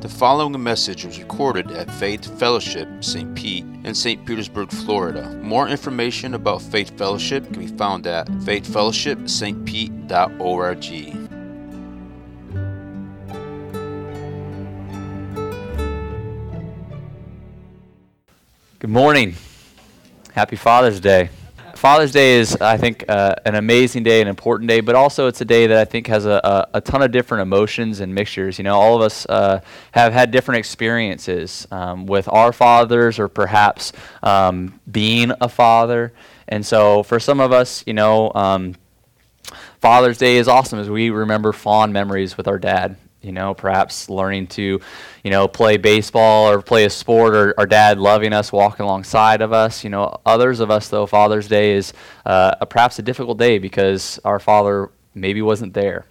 The following message was recorded at Faith Fellowship St. Pete in St. Petersburg, Florida. More information about Faith Fellowship can be found at faithfellowshipstpete.org. Good morning. Happy Father's Day. Father's Day is, I think, uh, an amazing day, an important day, but also it's a day that I think has a, a, a ton of different emotions and mixtures. You know, all of us uh, have had different experiences um, with our fathers or perhaps um, being a father. And so for some of us, you know, um, Father's Day is awesome as we remember fond memories with our dad you know, perhaps learning to, you know, play baseball or play a sport, or our dad loving us, walking alongside of us. You know, others of us, though, Father's Day is uh, a, perhaps a difficult day because our father maybe wasn't there.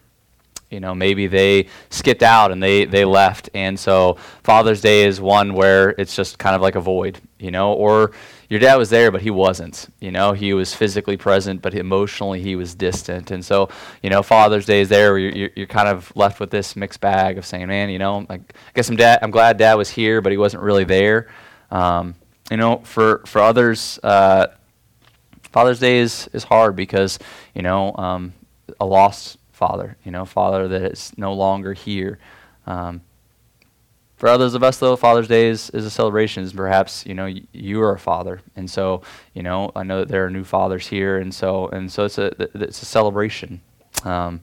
You know, maybe they skipped out and they, they left. And so Father's Day is one where it's just kind of like a void, you know, or your dad was there, but he wasn't. You know, he was physically present, but emotionally he was distant. And so, you know, Father's Day is there. You're, you're, kind of left with this mixed bag of saying, man, you know, I guess I'm, dad, I'm glad dad was here, but he wasn't really there. Um, you know, for, for others, uh, Father's Day is, is hard because, you know, um, a lost father, you know, father that is no longer here. Um, for others of us, though, Father's Day is, is a celebration. Is perhaps you know you are a father, and so you know I know that there are new fathers here, and so and so it's a it's a celebration. Um,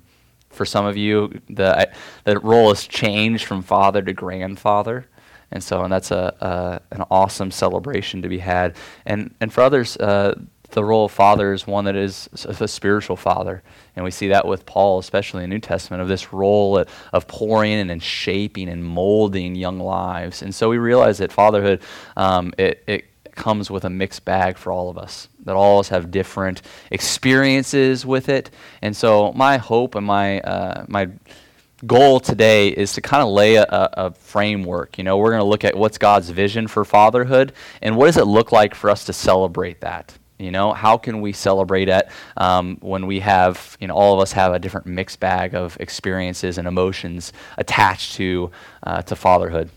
for some of you, the the role has changed from father to grandfather, and so and that's a, a an awesome celebration to be had. And and for others, uh, the role of father is one that is a spiritual father. And we see that with Paul, especially in the New Testament, of this role of pouring in and shaping and molding young lives. And so we realize that fatherhood, um, it, it comes with a mixed bag for all of us, that all of us have different experiences with it. And so my hope and my, uh, my goal today is to kind of lay a, a, framework. You know, we're going to look at what's God's vision for fatherhood and what does it look like for us to celebrate that. You know, how can we celebrate it um, when we have, you know, all of us have a different mixed bag of experiences and emotions attached to uh, to fatherhood.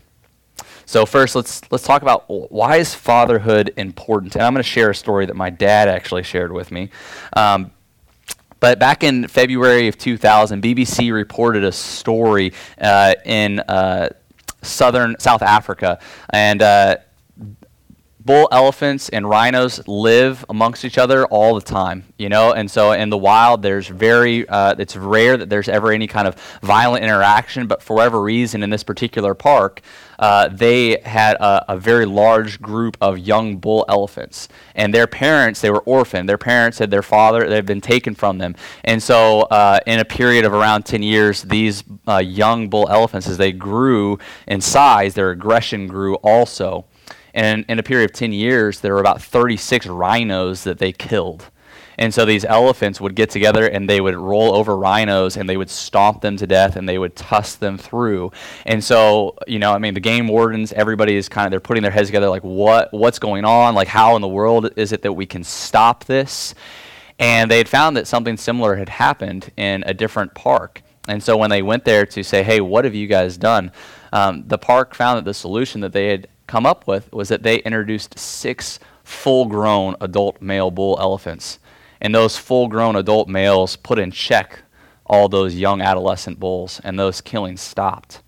So first, let's let's talk about why is fatherhood important. And I'm going to share a story that my dad actually shared with me. Um, but back in February of 2000, BBC reported a story uh, in uh, southern South Africa, and uh, bull elephants and rhinos live amongst each other all the time you know? And so in the wild there's very uh, it's rare that there's ever any kind of violent interaction but for whatever reason in this particular park uh, they had a, a, very large group of young bull elephants. And their parents they were orphaned. Their parents had their father they had been taken from them. And so uh, in a period of around 10 years these uh, young bull elephants as they grew in size their aggression grew also and in a period of 10 years, there were about 36 rhinos that they killed. And so these elephants would get together and they would roll over rhinos and they would stomp them to death and they would tusk them through. And so, you know, I mean, the game wardens, everybody is kind of, they're putting their heads together like, what, what's going on? Like, how in the world is it that we can stop this? And they had found that something similar had happened in a different park. And so when they went there to say, hey, what have you guys done? Um, the park found that the solution that they had come up with was that they introduced six full grown adult male bull elephants. And those full grown adult males put in check all those young adolescent bulls, and those killings stopped.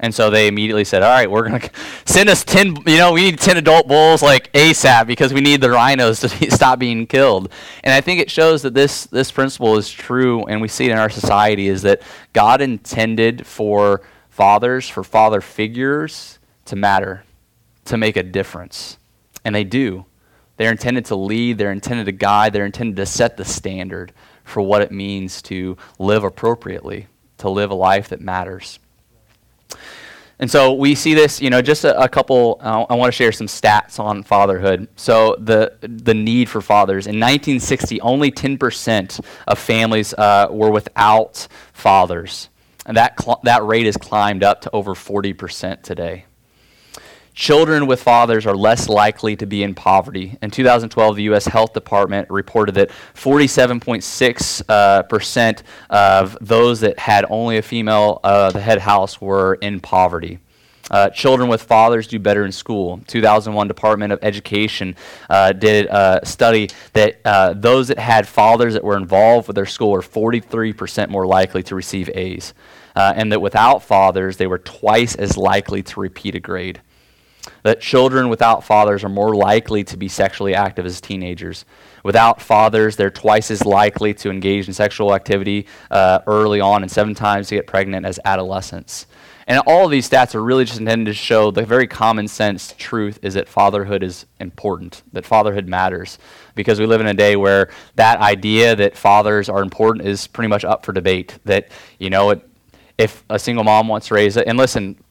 And so they immediately said, "All right, we're going to send us 10, you know, we need 10 adult bulls like ASAP because we need the rhinos to be, stop being killed." And I think it shows that this this principle is true and we see it in our society is that God intended for fathers, for father figures to matter, to make a difference. And they do. They're intended to lead, they're intended to guide, they're intended to set the standard for what it means to live appropriately, to live a life that matters. And so we see this, you know, just a, a couple, uh, I want to share some stats on fatherhood. So the, the need for fathers. In 1960, only 10% of families uh, were without fathers. And that, cl- that rate has climbed up to over 40% today. Children with fathers are less likely to be in poverty. In 2012, the U.S. Health Department reported that 47.6% uh, of those that had only a female uh, the head house were in poverty. Uh, children with fathers do better in school. 2001 Department of Education uh, did a study that uh, those that had fathers that were involved with their school were 43% more likely to receive A's, uh, and that without fathers, they were twice as likely to repeat a grade that children without fathers are more likely to be sexually active as teenagers. Without fathers, they're twice as likely to engage in sexual activity uh, early on and seven times to get pregnant as adolescents. And all of these stats are really just intended to show the very common sense truth is that fatherhood is important, that fatherhood matters. Because we live in a day where that idea that fathers are important is pretty much up for debate. That, you know, it, if a single mom wants to raise it, and listen,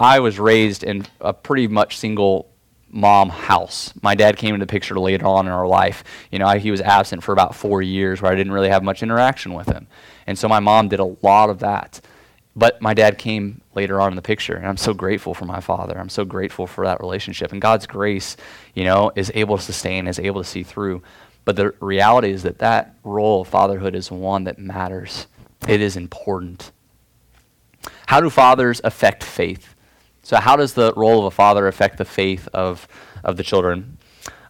I was raised in a pretty much single mom house. My dad came into the picture later on in our life. You know, I, he was absent for about four years where I didn't really have much interaction with him. And so my mom did a lot of that. But my dad came later on in the picture, and I'm so grateful for my father. I'm so grateful for that relationship. And God's grace, you know, is able to sustain, is able to see through. But the reality is that that role of fatherhood is one that matters. It is important. How do fathers affect faith? So, how does the role of a father affect the faith of, of the children?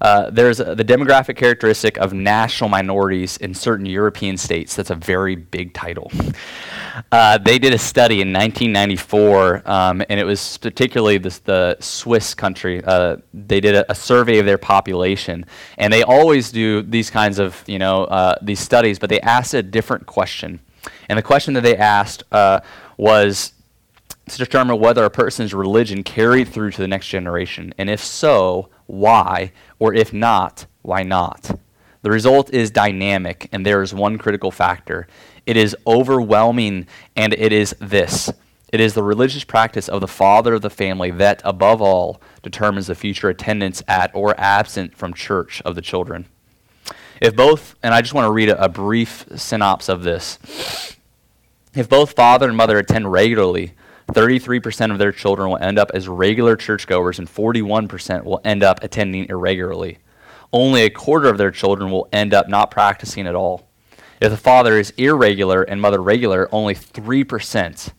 Uh, there's the demographic characteristic of national minorities in certain European states. That's a very big title. Uh, they did a study in 1994, um, and it was particularly this, the Swiss country. Uh, they did a, a, survey of their population, and they always do these kinds of, you know, uh, these studies, but they asked a different question. And the question that they asked uh, was to determine whether a person's religion carried through to the next generation, and if so, why, or if not, why not. The result is dynamic, and there is one critical factor. It is overwhelming, and it is this it is the religious practice of the father of the family that, above all, determines the future attendance at or absent from church of the children. If both, and I just want to read a, a brief synopsis of this. If both father and mother attend regularly, 33% of their children will end up as regular churchgoers, and 41% will end up attending irregularly. Only a quarter of their children will end up not practicing at all. If the father is irregular and mother regular, only 3%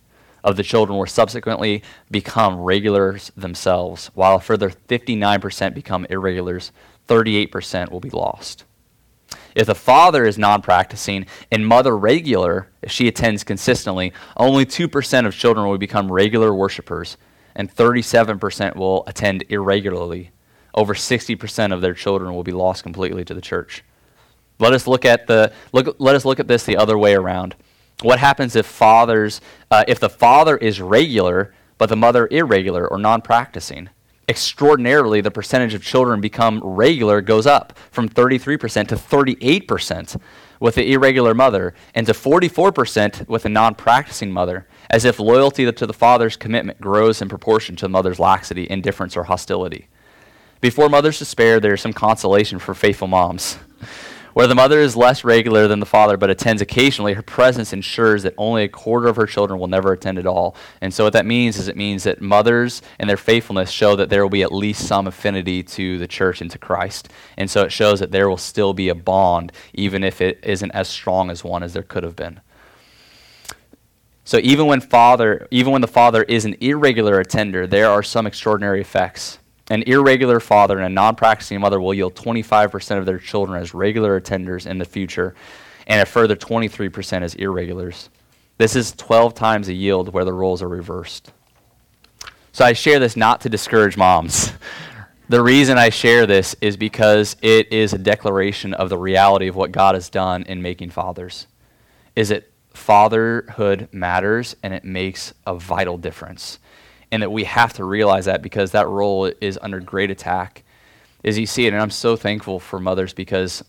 of the children will subsequently become regulars themselves, while a further 59% become irregulars. 38% will be lost. If the father is non practicing and mother regular, if she attends consistently, only 2% of children will become regular worshipers, and 37% will attend irregularly. Over 60% of their children will be lost completely to the church. Let us look at the look, let us look at this the other way around. What happens if fathers uh, if the father is regular but the mother irregular or non-practicing? Extraordinarily, the percentage of children become regular goes up from 33% to 38% with the irregular mother and to 44% with a non practicing mother, as if loyalty to the father's commitment grows in proportion to the mother's laxity, indifference, or hostility. Before mothers despair, there is some consolation for faithful moms. Where the mother is less regular than the father but attends occasionally, her presence ensures that only a quarter of her children will never attend at all. And so, what that means is it means that mothers and their faithfulness show that there will be at least some affinity to the church and to Christ. And so, it shows that there will still be a bond, even if it isn't as strong as one as there could have been. So even when father, even when the father is an irregular attender, there are some extraordinary effects. An irregular father and a non practicing mother will yield 25% of their children as regular attenders in the future, and a further 23% as irregulars. This is 12 times a yield where the roles are reversed. So I share this not to discourage moms. the reason I share this is because it is a declaration of the reality of what God has done in making fathers. Is it fatherhood matters and it makes a vital difference and that we have to realize that because that role is under great attack as you see it. And i'm so thankful for mothers because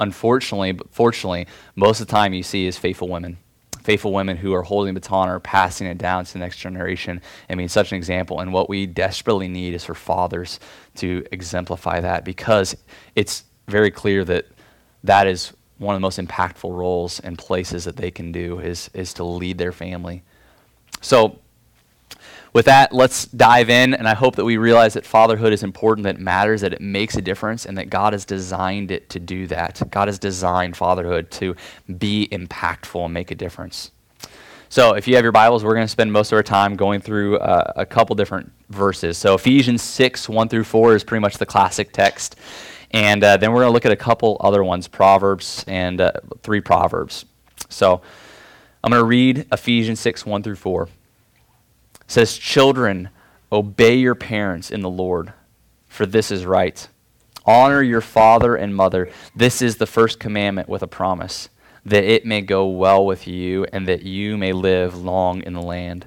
unfortunately but fortunately most of the time you see is faithful women. Faithful women who are holding the baton or passing it down to the next generation. I mean such an example. And what we desperately need is for fathers to exemplify that because it's very clear that that is one of the most impactful roles and places that they can do is, is to lead their family. So with that, let's dive in, and I hope that we realize that fatherhood is important, that it matters, that it makes a difference, and that God has designed it to do that. God has designed fatherhood to be impactful and make a difference. So, if you have your Bibles, we're going to spend most of our time going through uh, a couple different verses. So, Ephesians 6, 1 through 4 is pretty much the classic text. And uh, then we're going to look at a couple other ones Proverbs and uh, three Proverbs. So, I'm going to read Ephesians 6, 1 through 4. Says, Children, obey your parents in the Lord, for this is right. Honor your father and mother. This is the first commandment with a promise that it may go well with you and that you may live long in the land.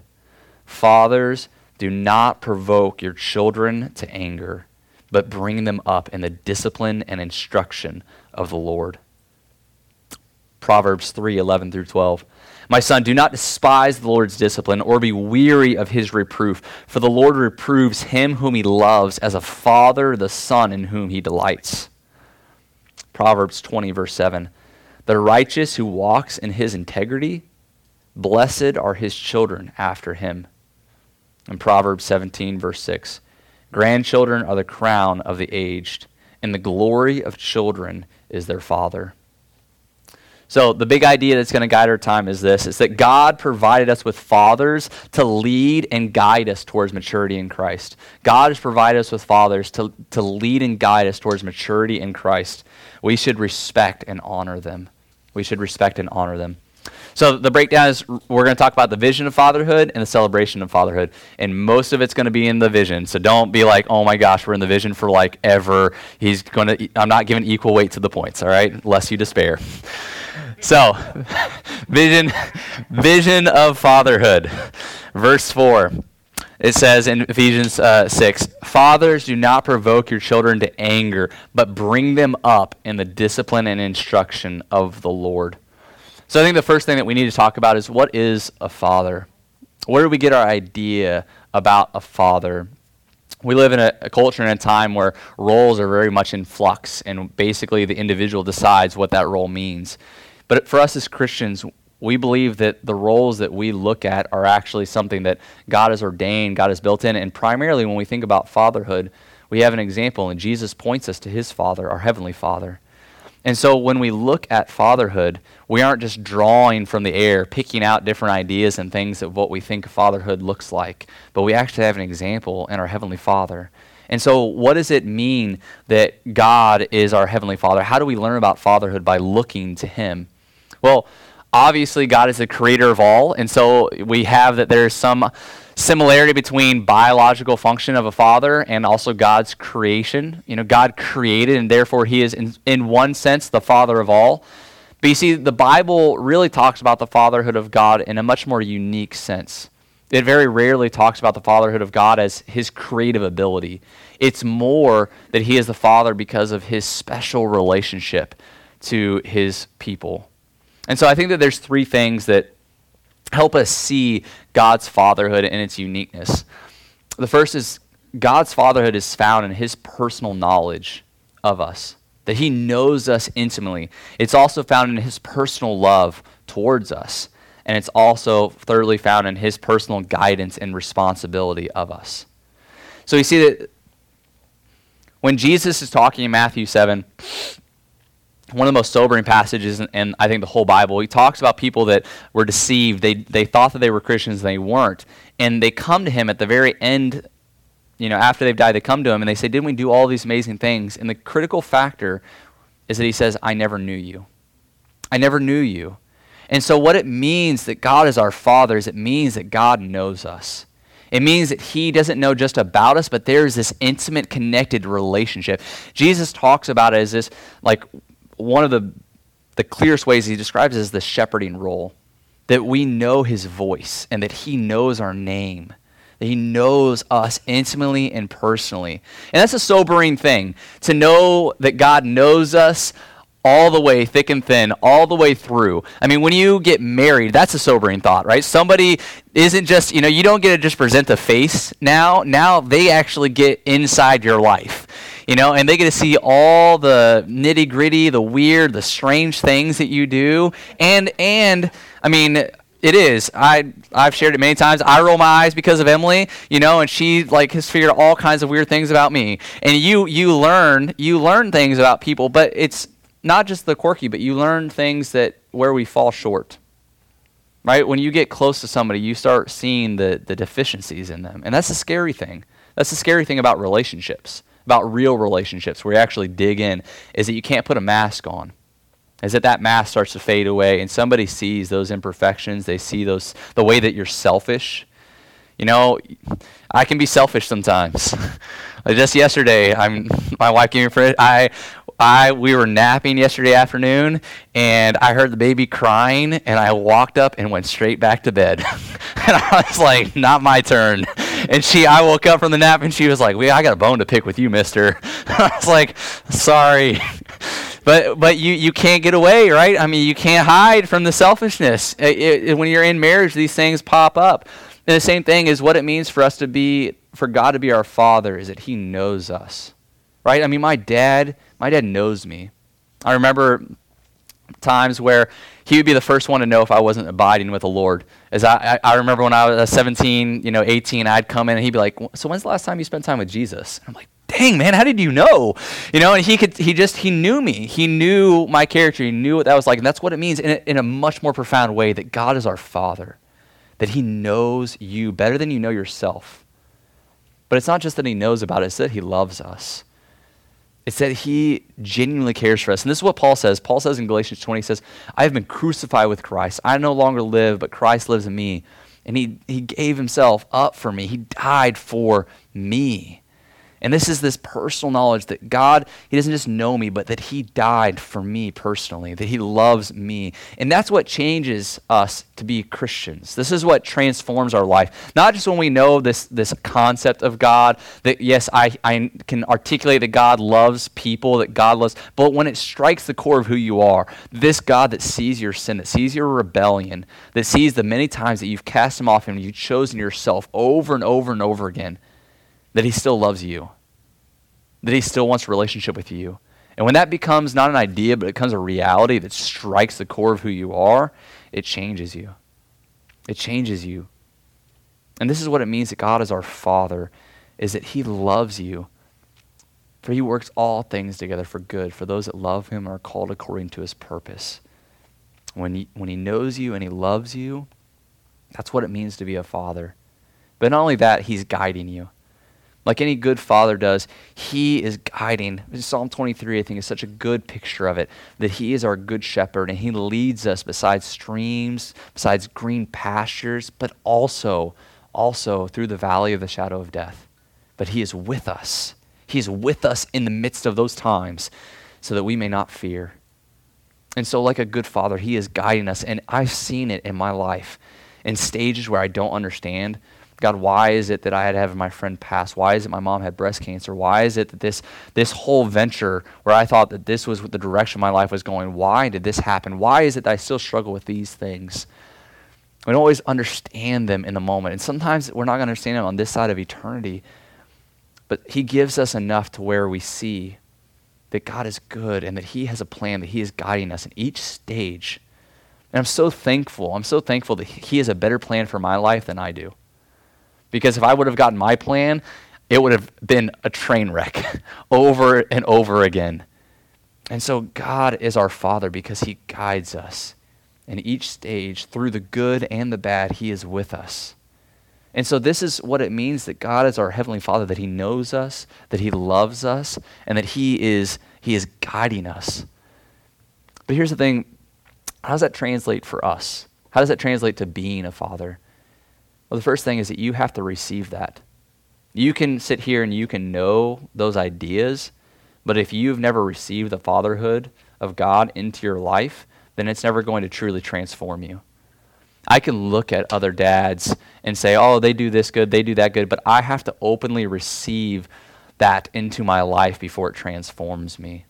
Fathers, do not provoke your children to anger, but bring them up in the discipline and instruction of the Lord. Proverbs 3 11 through 12. My son, do not despise the Lord's discipline or be weary of his reproof, for the Lord reproves him whom he loves as a father the son in whom he delights. Proverbs 20, verse 7. The righteous who walks in his integrity, blessed are his children after him. In Proverbs 17, verse 6, grandchildren are the crown of the aged, and the glory of children is their father. So, the big idea that's going to guide our time is this is that God provided us with fathers to lead and guide us towards maturity in Christ. God has provided us with fathers to, to lead and guide us towards maturity in Christ. We should respect and honor them we should respect and honor them. So the breakdown is we're going to talk about the vision of fatherhood and the celebration of fatherhood, and most of it's going to be in the vision. So don't be like, "Oh my gosh, we're in the vision for like ever." He's going to. I'm not giving equal weight to the points. All right, lest you despair. So, vision, vision of fatherhood, verse four. It says in Ephesians uh, 6 Fathers, do not provoke your children to anger, but bring them up in the discipline and instruction of the Lord. So I think the first thing that we need to talk about is what is a father? Where do we get our idea about a father? We live in a, a culture and a time where roles are very much in flux, and basically the individual decides what that role means. But for us as Christians, we believe that the roles that we look at are actually something that God has ordained, God has built in. And primarily, when we think about fatherhood, we have an example, and Jesus points us to his Father, our Heavenly Father. And so when we look at fatherhood, we aren't just drawing from the air, picking out different ideas and things of what we think fatherhood looks like, but we actually have an example in our Heavenly Father. And so, what does it mean that God is our Heavenly Father? How do we learn about fatherhood by looking to Him? Well, obviously God is the creator of all, and so we have that there's some similarity between biological function of a father and also God's creation. You know, God created, and therefore He is, in, in one sense, the father of all. But you see, the Bible really talks about the fatherhood of God in a much more unique sense. It very rarely talks about the fatherhood of God as his creative ability. It's more that he is the father because of his special relationship to his people. And so I think that there's three things that help us see God's fatherhood and its uniqueness. The first is God's fatherhood is found in his personal knowledge of us, that he knows us intimately. It's also found in his personal love towards us. And it's also thirdly found in his personal guidance and responsibility of us. So we see that when Jesus is talking in Matthew 7, one of the most sobering passages in, in, I think the whole Bible. He talks about people that were deceived. They they thought that they were Christians, they weren't. And they come to him at the very end, you know, after they've died, they come to him and they say, "Didn't we do all these amazing things?" And the critical factor is that he says, "I never knew you. I never knew you." And so, what it means that God is our Father is it means that God knows us. It means that He doesn't know just about us, but there's this intimate, connected relationship. Jesus talks about it as this, like, one of the, the clearest ways he describes is the shepherding role that we know his voice and that he knows our name that he knows us intimately and personally. And that's a sobering thing to know that god knows us all the way thick and thin all the way through. I mean when you get married that's a sobering thought right? Somebody isn't just you know you don't get to just present a face now. Now they actually get inside your life you know, and they get to see all the nitty gritty, the weird, the strange things that you do. And, and, I mean, It is. I I've shared it many times. I roll my eyes because of Emily, you know, and she like has figured all kinds of weird things about me. And you you learn you learn things about people, but it's not just the quirky, but you learn things that where we fall short. Right? When you get close to somebody, you start seeing the the deficiencies in them. And that's the scary thing. That's the scary thing about relationships, about real relationships where you actually dig in, is that you can't put a mask on is that that mask starts to fade away and somebody sees those imperfections they see those the way that you're selfish you know i can be selfish sometimes just yesterday i'm my wife gave me for i I we were napping yesterday afternoon and I heard the baby crying and I walked up and went straight back to bed. and I was like, not my turn. And she I woke up from the nap and she was like, "We I got a bone to pick with you, mister." I was like, "Sorry." but but you you can't get away, right? I mean, you can't hide from the selfishness. It, it, when you're in marriage, these things pop up. And the same thing is what it means for us to be for God to be our father is that he knows us. Right? I mean, my dad, my dad knows me. I remember times where he would be the first one to know if I wasn't abiding with the Lord. As I, I, I, remember when I was uh, 17, you know, 18, I'd come in and he'd be like, "So when's the last time you spent time with Jesus?" And I'm like, dang man how did you know? You know and he could he just he knew me. He knew my character. He knew what that was like. And that's what it means in a, in a much more profound way that god is our father that he knows you better than you know yourself. But it's not just that he knows about it it's that he loves us it's that he genuinely cares for us. And this is what paul says. Paul says in galatians 20 he says i have been crucified with christ. I no longer live but christ lives in me. And he, he gave himself up for me. He died for me and this is this personal knowledge that God, He doesn't just know me, but that He died for me personally, that He loves me. And that's what changes us to be Christians. This is what transforms our life. Not just when we know this, this concept of God, that yes, I, I can articulate that God loves people, that God loves, but when it strikes the core of who you are, this God that sees your sin, that sees your rebellion, that sees the many times that you've cast Him off and you've chosen yourself over and over and over again that he still loves you, that he still wants a relationship with you. And when that becomes not an idea, but it becomes a reality that strikes the core of who you are, it changes you. It changes you. And this is what it means that God is our Father, is that he loves you. For he works all things together for good for those that love him are called according to his purpose. When he, when he knows you and he loves you, that's what it means to be a father. But not only that, he's guiding you like any good father does, he is guiding. Psalm 23, I think, is such a good picture of it that he is our good shepherd and he leads us beside streams, besides green pastures, but also, also through the valley of the shadow of death. But he is with us. He is with us in the midst of those times so that we may not fear. And so, like a good father, he is guiding us. And I've seen it in my life in stages where I don't understand God, why is it that I had to have my friend pass? Why is it my mom had breast cancer? Why is it that this, this whole venture where I thought that this was the direction my life was going, why did this happen? Why is it that I still struggle with these things? We don't always understand them in the moment. And sometimes we're not going to understand them on this side of eternity. But He gives us enough to where we see that God is good and that He has a plan, that He is guiding us in each stage. And I'm so thankful. I'm so thankful that He has a better plan for my life than I do. Because if I would have gotten my plan, it would have been a train wreck over and over again. And so God is our Father because He guides us. In each stage, through the good and the bad, He is with us. And so this is what it means that God is our Heavenly Father, that He knows us, that He loves us, and that He is, he is guiding us. But here's the thing how does that translate for us? How does that translate to being a father? Well, the first thing is that you have to receive that. You can sit here and you can know those ideas, but if you've never received the fatherhood of God into your life, then it's never going to truly transform you. I can look at other dads and say, oh, they do this good, they do that good, but I have to openly receive that into my life before it transforms me.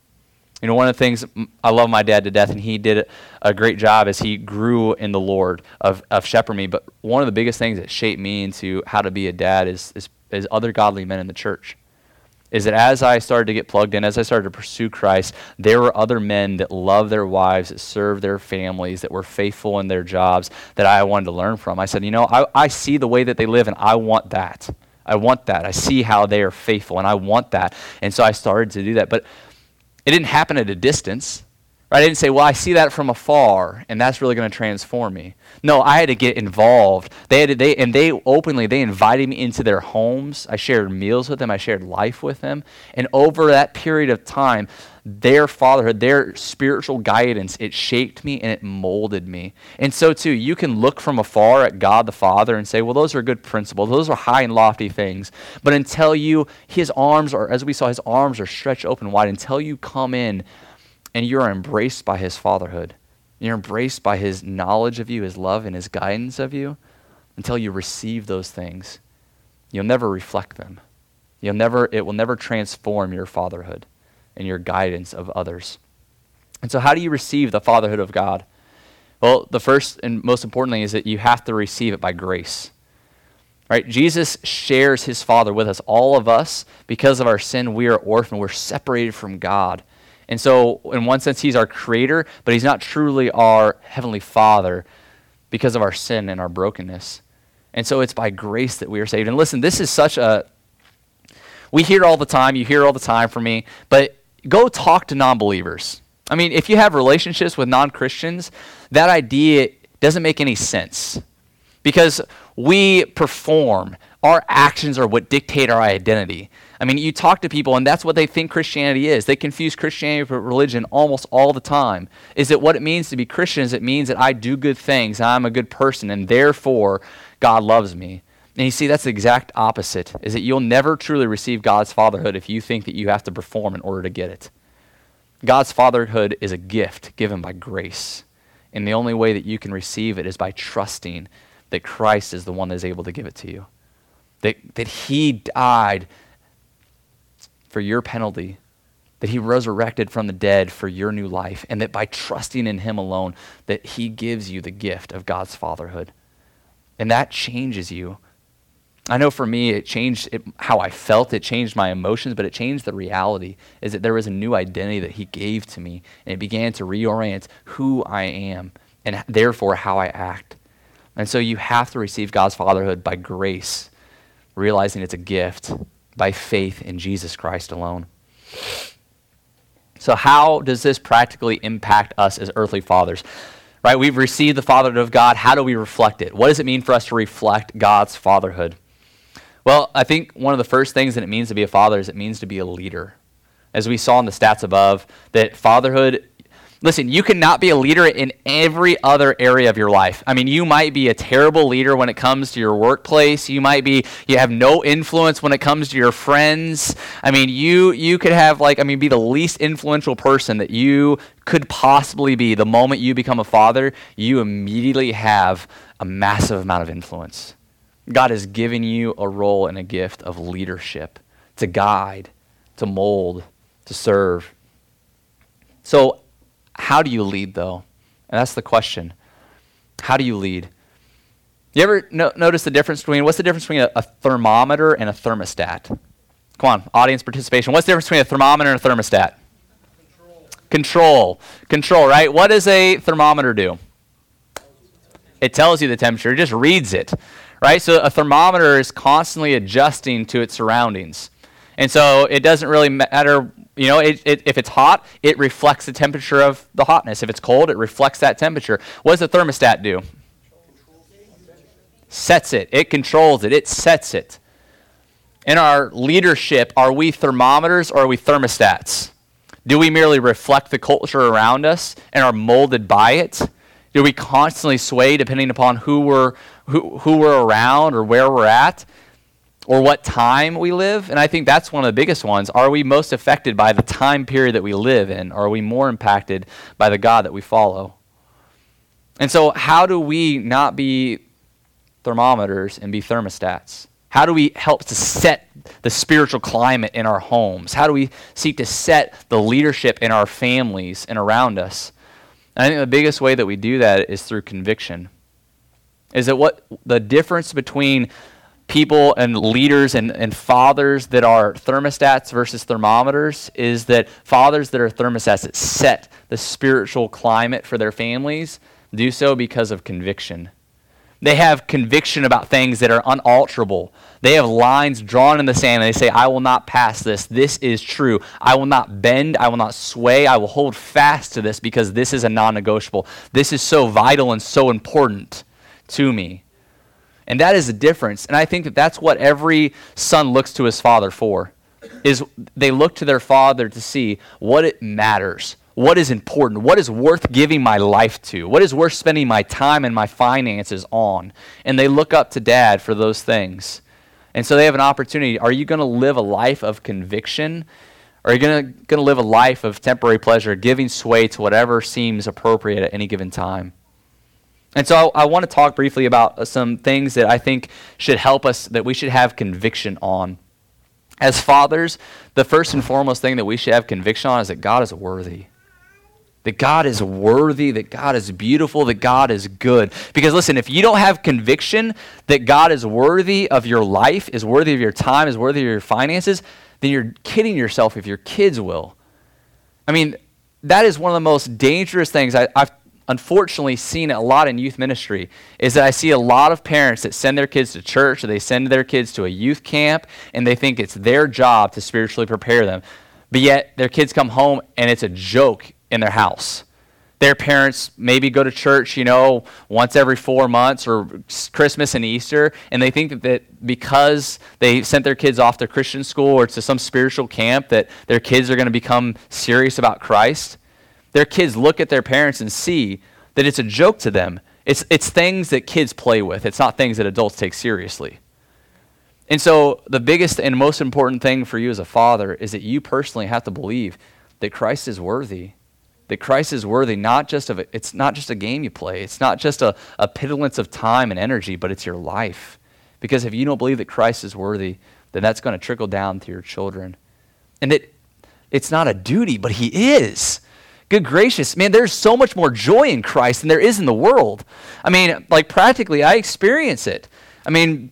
You know, one of the things I love my dad to death, and he did a great job as he grew in the Lord of, of shepherding me. But one of the biggest things that shaped me into how to be a dad is, is, is other godly men in the church. is that as I started to get plugged in, as I started to pursue Christ, there were other men that loved their wives, that served their families, that were faithful in their jobs that I wanted to learn from. I said, you know, I, I see the way that they live, and I want that. I want that. I see how they are faithful, and I want that. And so I started to do that. But it didn't happen at a distance. Right? I didn't say, well, I see that from afar, and that's really going to transform me. No, I had to get involved. They had to, they, and they openly, they invited me into their homes. I shared meals with them. I shared life with them. And over that period of time, their fatherhood, their spiritual guidance, it shaped me and it molded me. And so, too, you can look from afar at God the Father and say, well, those are good principles. Those are high and lofty things. But until you, his arms are, as we saw, his arms are stretched open wide, until you come in and you're embraced by his fatherhood. You're embraced by his knowledge of you, his love, and his guidance of you until you receive those things. You'll never reflect them. You'll never, it will never transform your fatherhood and your guidance of others. And so, how do you receive the fatherhood of God? Well, the first and most important thing is that you have to receive it by grace. Right? Jesus shares his Father with us. All of us, because of our sin, we are orphaned. We're separated from God. And so, in one sense, He's our creator, but He's not truly our Heavenly Father because of our sin and our brokenness. And so, it's by grace that we are saved. And listen, this is such a. We hear all the time, you hear all the time from me, but go talk to non believers. I mean, if you have relationships with non Christians, that idea doesn't make any sense because we perform. Our actions are what dictate our identity. I mean, you talk to people, and that's what they think Christianity is. They confuse Christianity with religion almost all the time. Is that what it means to be Christian? Is it means that I do good things, I'm a good person, and therefore God loves me. And you see, that's the exact opposite. Is that you'll never truly receive God's fatherhood if you think that you have to perform in order to get it. God's fatherhood is a gift given by grace. And the only way that you can receive it is by trusting that Christ is the one that is able to give it to you. That, that He died for your penalty, that he resurrected from the dead for your new life, and that by trusting in him alone, that he gives you the gift of God's fatherhood. And that changes you. I know for me, it changed it, how I felt. It changed my emotions, but it changed the reality. Is that there was a new identity that He gave to me, and it began to reorient who I am and therefore how I act. And so you have to receive God's fatherhood by grace, realizing it's a gift by faith in Jesus Christ alone. So, how does this practically impact us as earthly fathers? Right? We've received the fatherhood of God. How do we reflect it? What does it mean for us to reflect God's fatherhood? Well, I think one of the first things that it means to be a father is it means to be a leader. As we saw in the stats above, that fatherhood Listen, you cannot be a leader in every other area of your life. I mean, you might be a terrible leader when it comes to your workplace. You might be you have no influence when it comes to your friends. I mean, you you could have like I mean be the least influential person that you could possibly be. The moment you become a father, you immediately have a massive amount of influence. God has given you a role and a gift of leadership to guide, to mold, to serve. So how do you lead, though? And that's the question. How do you lead? You ever no- notice the difference between what's the difference between a, a, thermometer and a thermostat? Come on, audience participation. What's the difference between a thermometer and a thermostat? Control. Control. Control, right? What does a thermometer do? It tells you the temperature, it just reads it, right? So a thermometer is constantly adjusting to its surroundings. And so it doesn't really matter you know, it, it, if it's hot, it reflects the temperature of the hotness. If it's cold, it reflects that temperature. What does the thermostat do? Sets it. It controls it. It sets it. In our leadership, are we thermometers or are we thermostats? Do we merely reflect the culture around us and are molded by it? Do we constantly sway depending upon who we're, who, who we're around or where we're at? or what time we live. And I think that's one of the biggest ones. Are we most affected by the time period that we live in? Or are we more impacted by the God that we follow? And so, how do we not be thermometers and be thermostats? How do we help to set the spiritual climate in our homes? How do we seek to set the leadership in our families and around us? I think the biggest way that we do that is through conviction. Is that what the difference between people and leaders and, and fathers that are thermostats versus thermometers is that fathers that are thermostats that set the spiritual climate for their families do so because of conviction. They have conviction about things that are unalterable. They have lines drawn in the sand and they say, I will not pass this. This is true. I will not bend. I will not sway. I will hold fast to this because this is a non negotiable. This is so vital and so important to me. And that is the difference. And I think that that's what every son looks to his father for. Is they look to their father to see what it matters, what is important, what is worth giving my life to, what is worth spending my time and my finances on. And they look up to dad for those things. And so they have an opportunity. Are you going to live a life of conviction? Or are you going to live a life of temporary pleasure, giving sway to whatever seems appropriate at any given time? And so I, I want to talk briefly about uh, some things that I think should help us, that we should have conviction on. As fathers, the first and foremost thing that we should have conviction on is that God is worthy. That God is worthy, that God is beautiful, that God is good. Because listen, if you don't have conviction that God is worthy of your life, is worthy of your time, is worthy of your finances, then you're kidding yourself if your kids will. I mean, that is one of the most dangerous things I, have unfortunately seen a lot in youth ministry is that I see a lot of parents that send their kids to church or they send their kids to a youth camp and they think it's their job to spiritually prepare them. But yet their kids come home and it's a joke in their house. Their parents maybe go to church, you know, once every four months or Christmas and Easter, and they think that, because they sent their kids off to Christian school or to some spiritual camp that their kids are going to become serious about Christ. Their kids look at their parents and see that it's a joke to them. It's, it's things that kids play with, it's not things that adults take seriously. And so, the biggest and most important thing for you as a father is that you personally have to believe that Christ is worthy. That Christ is worthy not just of it's not just a game you play. It's not just a, a pitilance of time and energy, but it's your life. Because if you don't believe that Christ is worthy, then that's going to trickle down to your children. And it, it's not a duty, but He is. Good gracious, man, there's so much more joy in Christ than there is in the world. I mean, like practically, I experience it. I mean,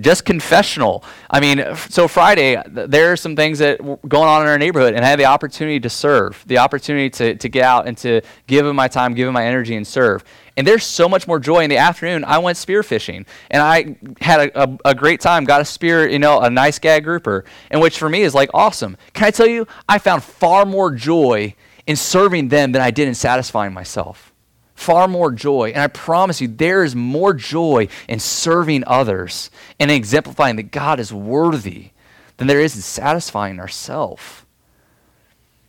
just confessional. I mean, so Friday, there are some things that were going on in our neighborhood, and I had the opportunity to serve, the opportunity to, to get out and to give him my time, give him my energy, and serve. And there's so much more joy in the afternoon. I went spearfishing, and I had a, a, a great time, got a spear, you know, a nice gag grouper, and which for me is like awesome. Can I tell you, I found far more joy in serving them than I did in satisfying myself. Far more joy. And I promise you, there is more joy in serving others and exemplifying that God is worthy than there is in satisfying ourselves.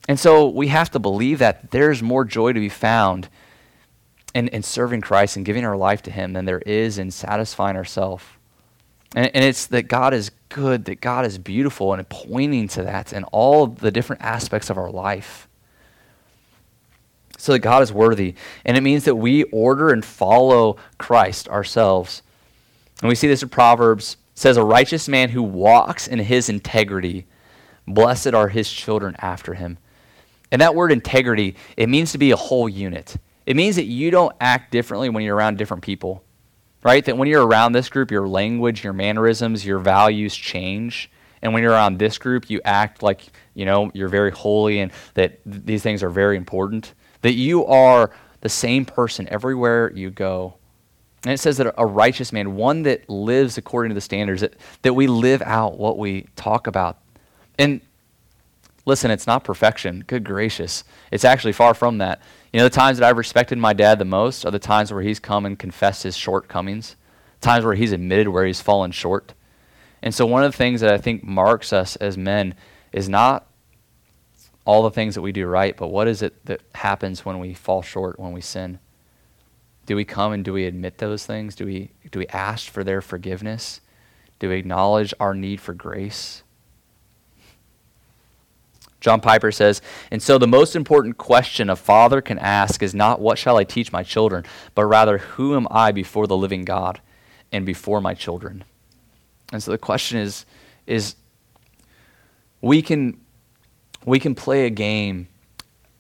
And so we have to believe that there's more joy to be found in, in serving Christ and giving our life to Him than there is in satisfying ourselves. And, and it's that God is good, that God is beautiful, and pointing to that in all the different aspects of our life so that God is worthy. And it means that we order and follow Christ ourselves. And we see this in Proverbs. It says, A righteous man who walks in his integrity, blessed are his children after him. And that word integrity, it means to be a whole unit. It means that you don't act differently when you're around different people, right? That when you're around this group, your language, your mannerisms, your values change. And when you're around this group, you act like, you know, you're very holy and that th- these things are very important that you are the same person everywhere you go. And it says that a righteous man, one that lives according to the standards, that, that we live out what we talk about. And listen, it's not perfection. Good gracious. It's actually far from that. You know, the times that I've respected my dad the most are the times where he's come and confessed his shortcomings, times where he's admitted where he's fallen short. And so, one of the things that I think marks us as men is not all the things that we do right, but what is it that happens when we fall short, when we sin? Do we come and do we admit those things? Do we, do we ask for their forgiveness? Do we acknowledge our need for grace? John Piper says, And so the most important question a father can ask is not, What shall I teach my children? but rather, Who am I before the living God and before my children? And so the question is, is we can we can play a game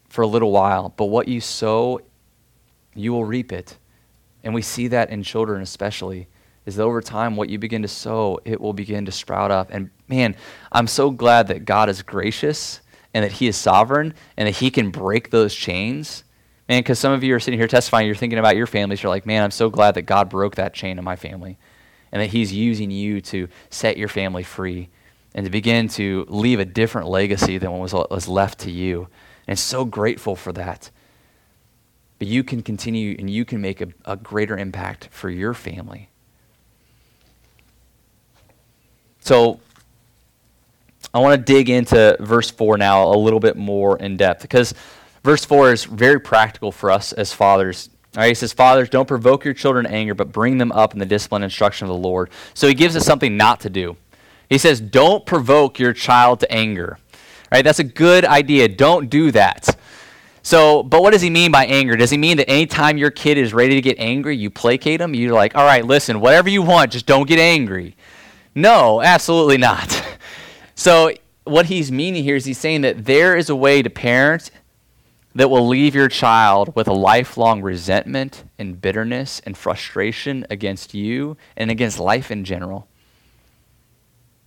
for a little while, but what you sow, you will reap it. And we see that in children especially. is that over time, what you begin to sow, it will begin to sprout up. And man, I'm so glad that God is gracious and that He is sovereign and that He can break those chains. Man, because some of you are sitting here testifying, you're thinking about your families, you're like, man, I'm so glad that God broke that chain in my family and that He's using you to set your family free and to begin to leave a different legacy than what was, was left to you. And so grateful for that. But you can continue and you can make a, a greater impact for your family. So I want to dig into verse 4 now a little bit more in depth because verse 4 is very practical for us as fathers. All right, he says, Fathers, don't provoke your children to anger, but bring them up in the discipline and instruction of the Lord. So he gives us something not to do. He says, Don't provoke your child to anger. Right? that's a good idea. Don't do that. So, but what does he mean by anger? Does he mean that anytime your kid is ready to get angry, you placate them? You're like, all right, listen, whatever you want, just don't get angry. No, absolutely not. so, what he's meaning here is he's saying that there is a way to parent that will leave your child with a lifelong resentment and bitterness and frustration against you and against life in general.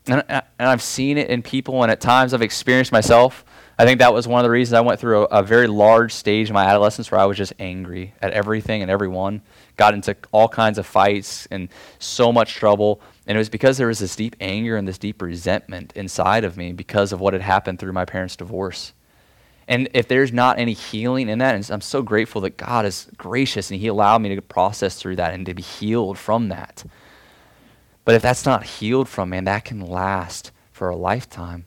And, uh, and I've seen it in people, and at times I've experienced myself. I think that was one of the reasons I went through a, a very large stage in my adolescence where I was just angry at everything and everyone, got into all kinds of fights and so much trouble and it was because there was this deep anger and this deep resentment inside of me because of what had happened through my parents' divorce. And if there's not any healing in that, and I'm so grateful that God is gracious and He allowed me to process through that and to be healed from that. But if that's not healed from, man, that can last for a lifetime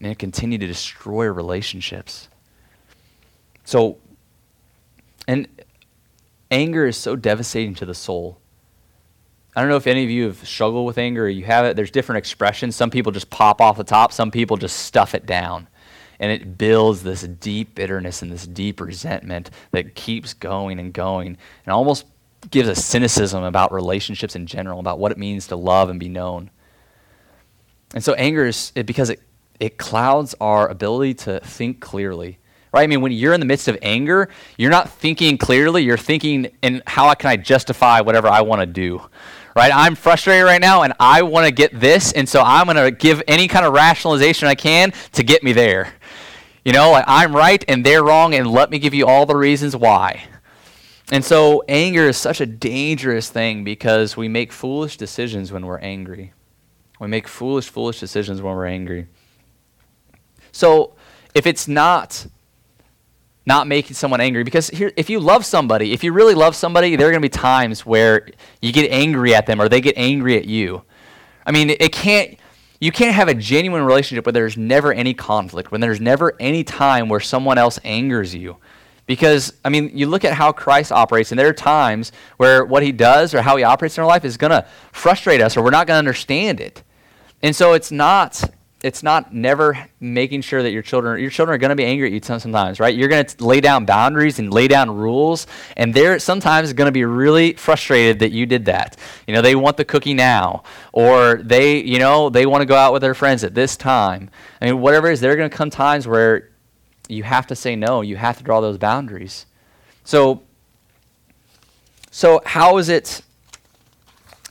and continue to destroy relationships. So, and anger is so devastating to the soul. I don't know if any of you have struggled with anger or you have it. There's different expressions. Some people just pop off the top, some people just stuff it down. And it builds this deep bitterness and this deep resentment that keeps going and going and almost gives a cynicism about relationships in general, about what it means to love and be known. And so anger is it, because it, it clouds our ability to think clearly. Right? I mean, when you're in the midst of anger, you're not thinking clearly, you're thinking in how can I justify whatever I want to do right? I'm frustrated right now and I want to get this, and so I'm going to give any kind of rationalization I can to get me there. You know, like I'm right and they're wrong, and let me give you all the reasons why. And so anger is such a dangerous thing because we make foolish decisions when we're angry. We make foolish, foolish decisions when we're angry. So if it's not not making someone angry. Because here, if you love somebody, if you really love somebody, there are going to be times where you get angry at them or they get angry at you. I mean, it can't. You can't have a genuine relationship where there's never any conflict, when there's never any time where someone else angers you. Because, I mean, you look at how Christ operates, and there are times where what he does or how he operates in our life is going to frustrate us or we're not going to understand it. And so it's not it's not never making sure that your children your children are going to be angry at you sometimes right? You're going to lay down boundaries and lay down rules and they're sometimes going to be really frustrated that you did that. You know they want the cookie now or they you know they want to go out with their friends at this time. I mean whatever it is there are going to come times where you have to say no you have to draw those boundaries so so how is it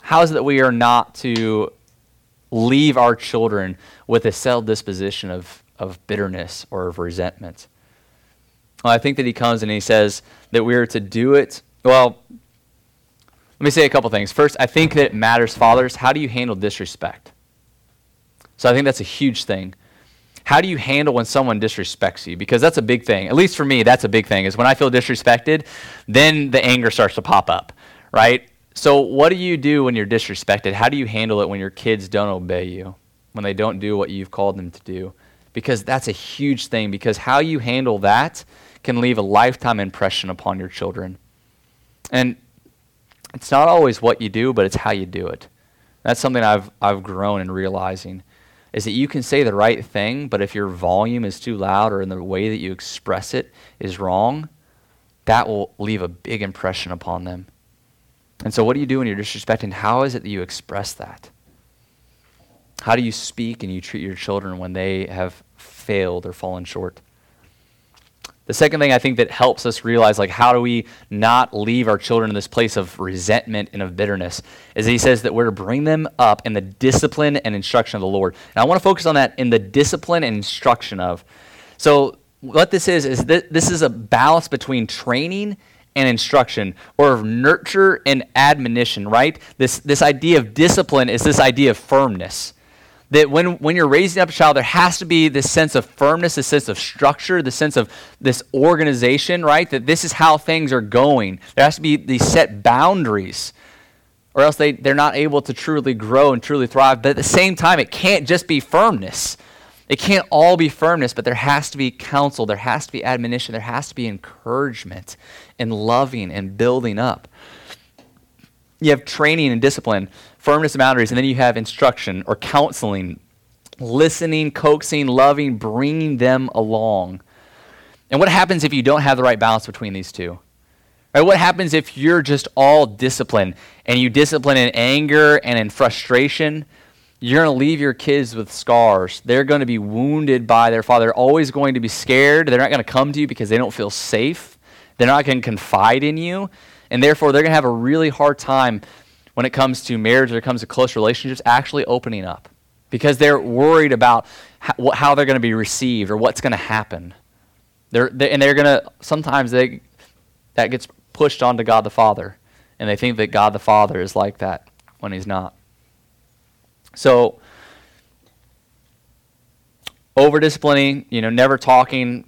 how is it that we are not to leave our children with a settled disposition of, of bitterness or of resentment. Well, I think that he comes and he says that we are to do it. Well, let me say a couple things. First, I think that it matters, fathers, how do you handle disrespect? So I think that's a huge thing. How do you handle when someone disrespects you? Because that's a big thing. At least for me, that's a big thing. Is when I feel disrespected, then the anger starts to pop up, right? So, what do you do when you're disrespected? How do you handle it when your kids don't obey you, when they don't do what you've called them to do? Because that's a huge thing, because how you handle that can leave a lifetime impression upon your children. And it's not always what you do, but it's how you do it. That's something I've, I've grown in realizing is that you can say the right thing, but if your volume is too loud or in the way that you express it is wrong, that will leave a big impression upon them. And so, what do you do when you're disrespecting? How is it that you express that? How do you speak and you treat your children when they have failed or fallen short? The second thing I think that helps us realize, like, how do we not leave our children in this place of resentment and of bitterness, is that he says that we're to bring them up in the discipline and instruction of the Lord. And I want to focus on that in the discipline and instruction of. So, what this is, is that this is a balance between training and instruction, or of nurture and admonition, right? This, this idea of discipline is this idea of firmness that when, when you're raising up a child, there has to be this sense of firmness, this sense of structure, the sense of this organization, right? That this is how things are going. There has to be these set boundaries, or else they, they're not able to truly grow and truly thrive. But at the same time, it can't just be firmness. It can't all be firmness, but there has to be counsel, there has to be admonition, there has to be encouragement and loving and building up. You have training and discipline firmness of boundaries, and then you have instruction or counseling, listening, coaxing, loving, bringing them along. And what happens if you don't have the right balance between these two? Right, what happens if you're just all discipline and you discipline in anger and in frustration? You're going to leave your kids with scars. They're going to be wounded by their father. They're always going to be scared. They're not going to come to you because they don't feel safe. They're not going to confide in you. And therefore, they're going to have a really hard time when it comes to marriage or it comes to close relationships actually opening up because they're worried about how, how they're going to be received or what's going to happen. They're, they, and they're going to, sometimes they, that gets pushed onto God the Father. And they think that God the Father is like that when he's not. So, over disciplining, you know, never talking,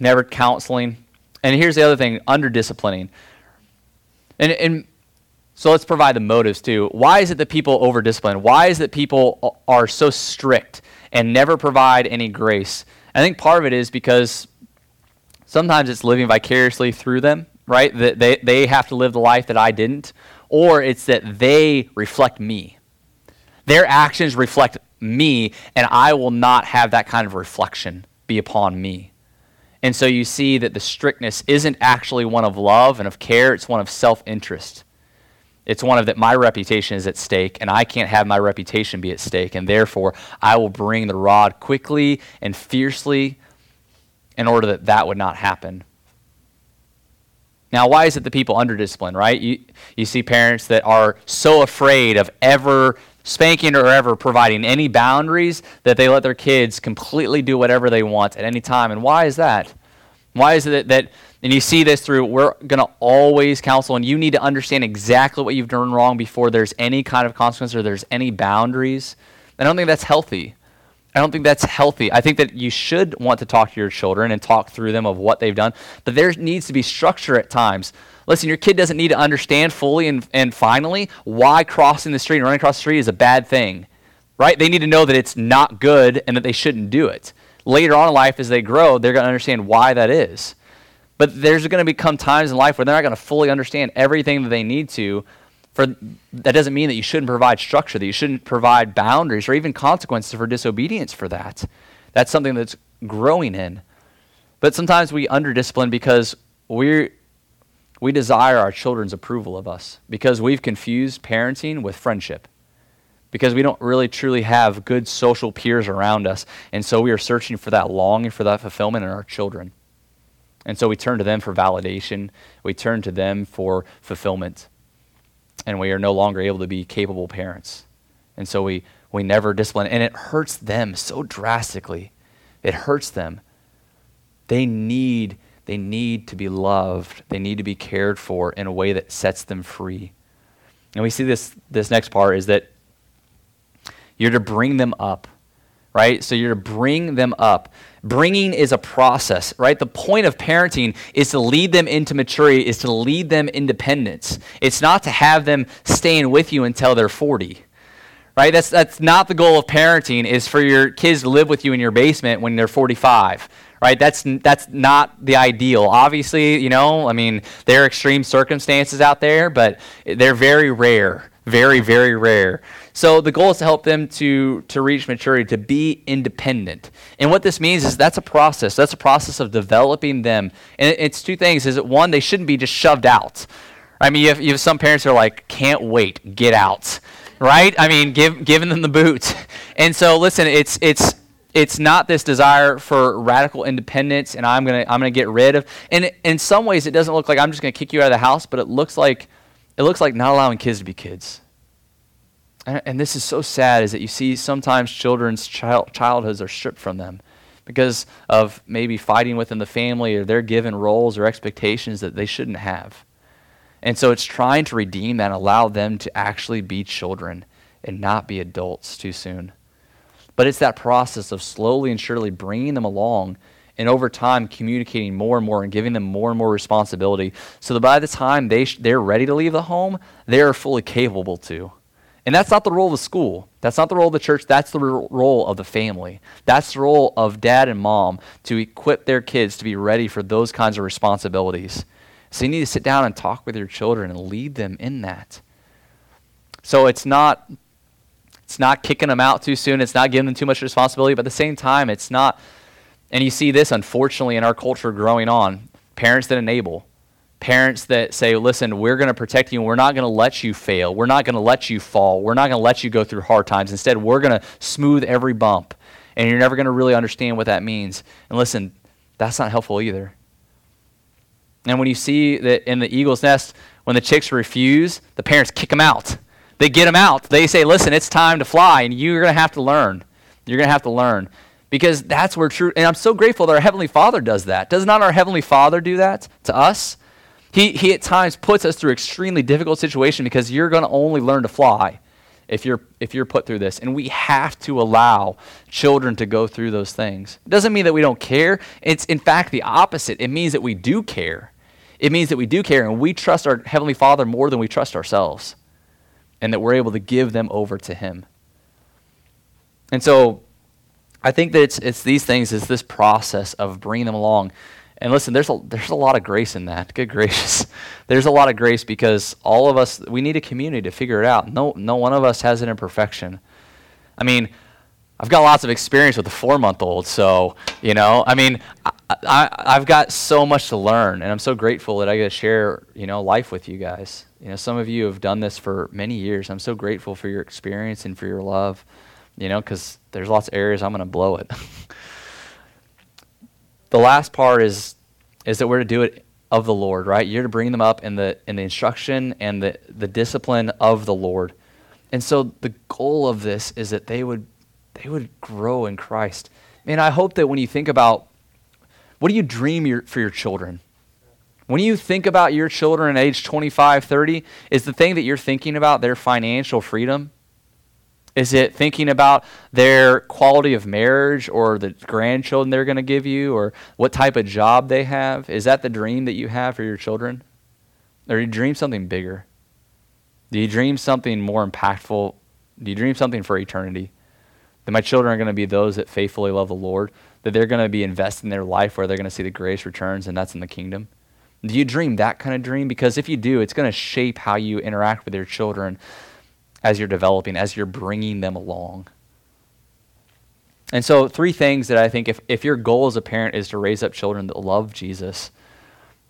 never counseling. And here's the other thing under disciplining. And, and so let's provide the motives too. Why is it that people over discipline? Why is it that people are so strict and never provide any grace? I think part of it is because sometimes it's living vicariously through them, right? That they, they have to live the life that I didn't, or it's that they reflect me. Their actions reflect me, and I will not have that kind of reflection be upon me. And so you see that the strictness isn't actually one of love and of care, it's one of self interest. It's one of that my reputation is at stake, and I can't have my reputation be at stake, and therefore I will bring the rod quickly and fiercely in order that that would not happen. Now, why is it the people under discipline, right? You, you see parents that are so afraid of ever spanking or ever providing any boundaries that they let their kids completely do whatever they want at any time. And why is that? Why is it that, and you see this through, we're going to always counsel, and you need to understand exactly what you've done wrong before there's any kind of consequence or there's any boundaries. I don't think that's healthy. I don't think that's healthy. I think that you should want to talk to your children and talk through them of what they've done, but there needs to be structure at times. Listen, your kid doesn't need to understand fully and, and finally why crossing the street and running across the street is a bad thing, right? They need to know that it's not good and that they shouldn't do it. Later on in life, as they grow, they're going to understand why that is. But there's going to become times in life where they're not going to fully understand everything that they need to. For that doesn't mean that you shouldn't provide structure, that you shouldn't provide boundaries or even consequences for disobedience for that. That's something that's growing in. But sometimes we underdiscipline because we we desire our children's approval of us because we've confused parenting with friendship. Because we don't really truly have good social peers around us. And so we are searching for that longing for that fulfillment in our children. And so we turn to them for validation, we turn to them for fulfillment, and we are no longer able to be capable parents. And so we, we never discipline, and it hurts them so drastically. It hurts them. They need, they need to be loved, they need to be cared for in a way that sets them free. And we see this, this next part is that you're to bring them up, right? So you're to bring them up. Bringing is a process, right? The point of parenting is to lead them into maturity, is to lead them independence. It's not to have them staying with you until they're 40. Right? That's that's not the goal of parenting is for your kids to live with you in your basement when they're 45. Right? That's that's not the ideal. Obviously, you know, I mean, there are extreme circumstances out there, but they're very rare. Very, very rare. So the goal is to help them to, to reach maturity, to be independent. And what this means is that's a process. That's a process of developing them. And it's two things. Is one, they shouldn't be just shoved out. I mean, you have, you have some parents who are like, can't wait, get out. Right? I mean, give, giving them the boot. And so listen, it's it's It's not this desire for radical independence and I'm going to I'm going to get rid of. And in some ways it doesn't look like I'm just going to kick you out of the house, but it looks like it looks like not allowing kids to be kids. And, and this is so sad is that you see sometimes children's child, childhoods are stripped from them because of maybe fighting within the family or they're given roles or expectations that they shouldn't have. And so it's trying to redeem that and allow them to actually be children and not be adults too soon. But it's that process of slowly and surely bringing them along and over time communicating more and more and giving them more and more responsibility so that by the time they sh- they're ready to leave the home, they're fully capable to. And that's not the role of the school. That's not the role of the church. That's the role of the family. That's the role of dad and mom to equip their kids to be ready for those kinds of responsibilities. So you need to sit down and talk with your children and lead them in that. So it's not it's not kicking them out too soon. It's not giving them too much responsibility, but at the same time, it's not and you see this unfortunately in our culture growing on. Parents that enable parents that say, listen, we're going to protect you and we're not going to let you fail. We're not going to let you fall. We're not going to let you go through hard times. Instead, we're going to smooth every bump. And you're never going to really understand what that means. And listen, that's not helpful either. And when you see that in the eagle's nest, when the chicks refuse, the parents kick them out. They get them out. They say, listen, it's time to fly, and you're going to have to learn. You're going to have to learn. Because that's where true, and I'm so grateful that our Heavenly Father does that. Does not our Heavenly Father do that to us? He, he at times puts us through extremely difficult situations because you're going to only learn to fly if you're, if you're put through this. And we have to allow children to go through those things. It doesn't mean that we don't care. It's, in fact, the opposite. It means that we do care. It means that we do care and we trust our Heavenly Father more than we trust ourselves. And that we're able to give them over to Him. And so I think that it's, it's these things, it's this process of bringing them along. And listen, there's a, there's a lot of grace in that. Good gracious. There's a lot of grace because all of us, we need a community to figure it out. No, no one of us has an imperfection. I mean, I've got lots of experience with a four month old, so, you know, I mean, I, I, have got so much to learn, and I'm so grateful that I get to share, you know, life with you guys. You know, some of you have done this for many years. I'm so grateful for your experience and for your love, you know, because there's lots of areas I'm going to blow it. the last part is is that we're to do it of the Lord, right? You're to bring them up in the in the instruction and the, the discipline of the Lord. And so the goal of this is that they would they would grow in Christ. And I hope that when you think about what do you dream your, for your children? When you think about your children at age 25, 30, is the thing that you're thinking about their financial freedom? Is it thinking about their quality of marriage or the grandchildren they're going to give you or what type of job they have? Is that the dream that you have for your children? Or do you dream something bigger? Do you dream something more impactful? Do you dream something for eternity? That my children are going to be those that faithfully love the Lord, that they're going to be invested in their life where they're going to see the grace returns, and that's in the kingdom? Do you dream that kind of dream? Because if you do, it's going to shape how you interact with your children as you're developing, as you're bringing them along. And so, three things that I think if, if your goal as a parent is to raise up children that love Jesus,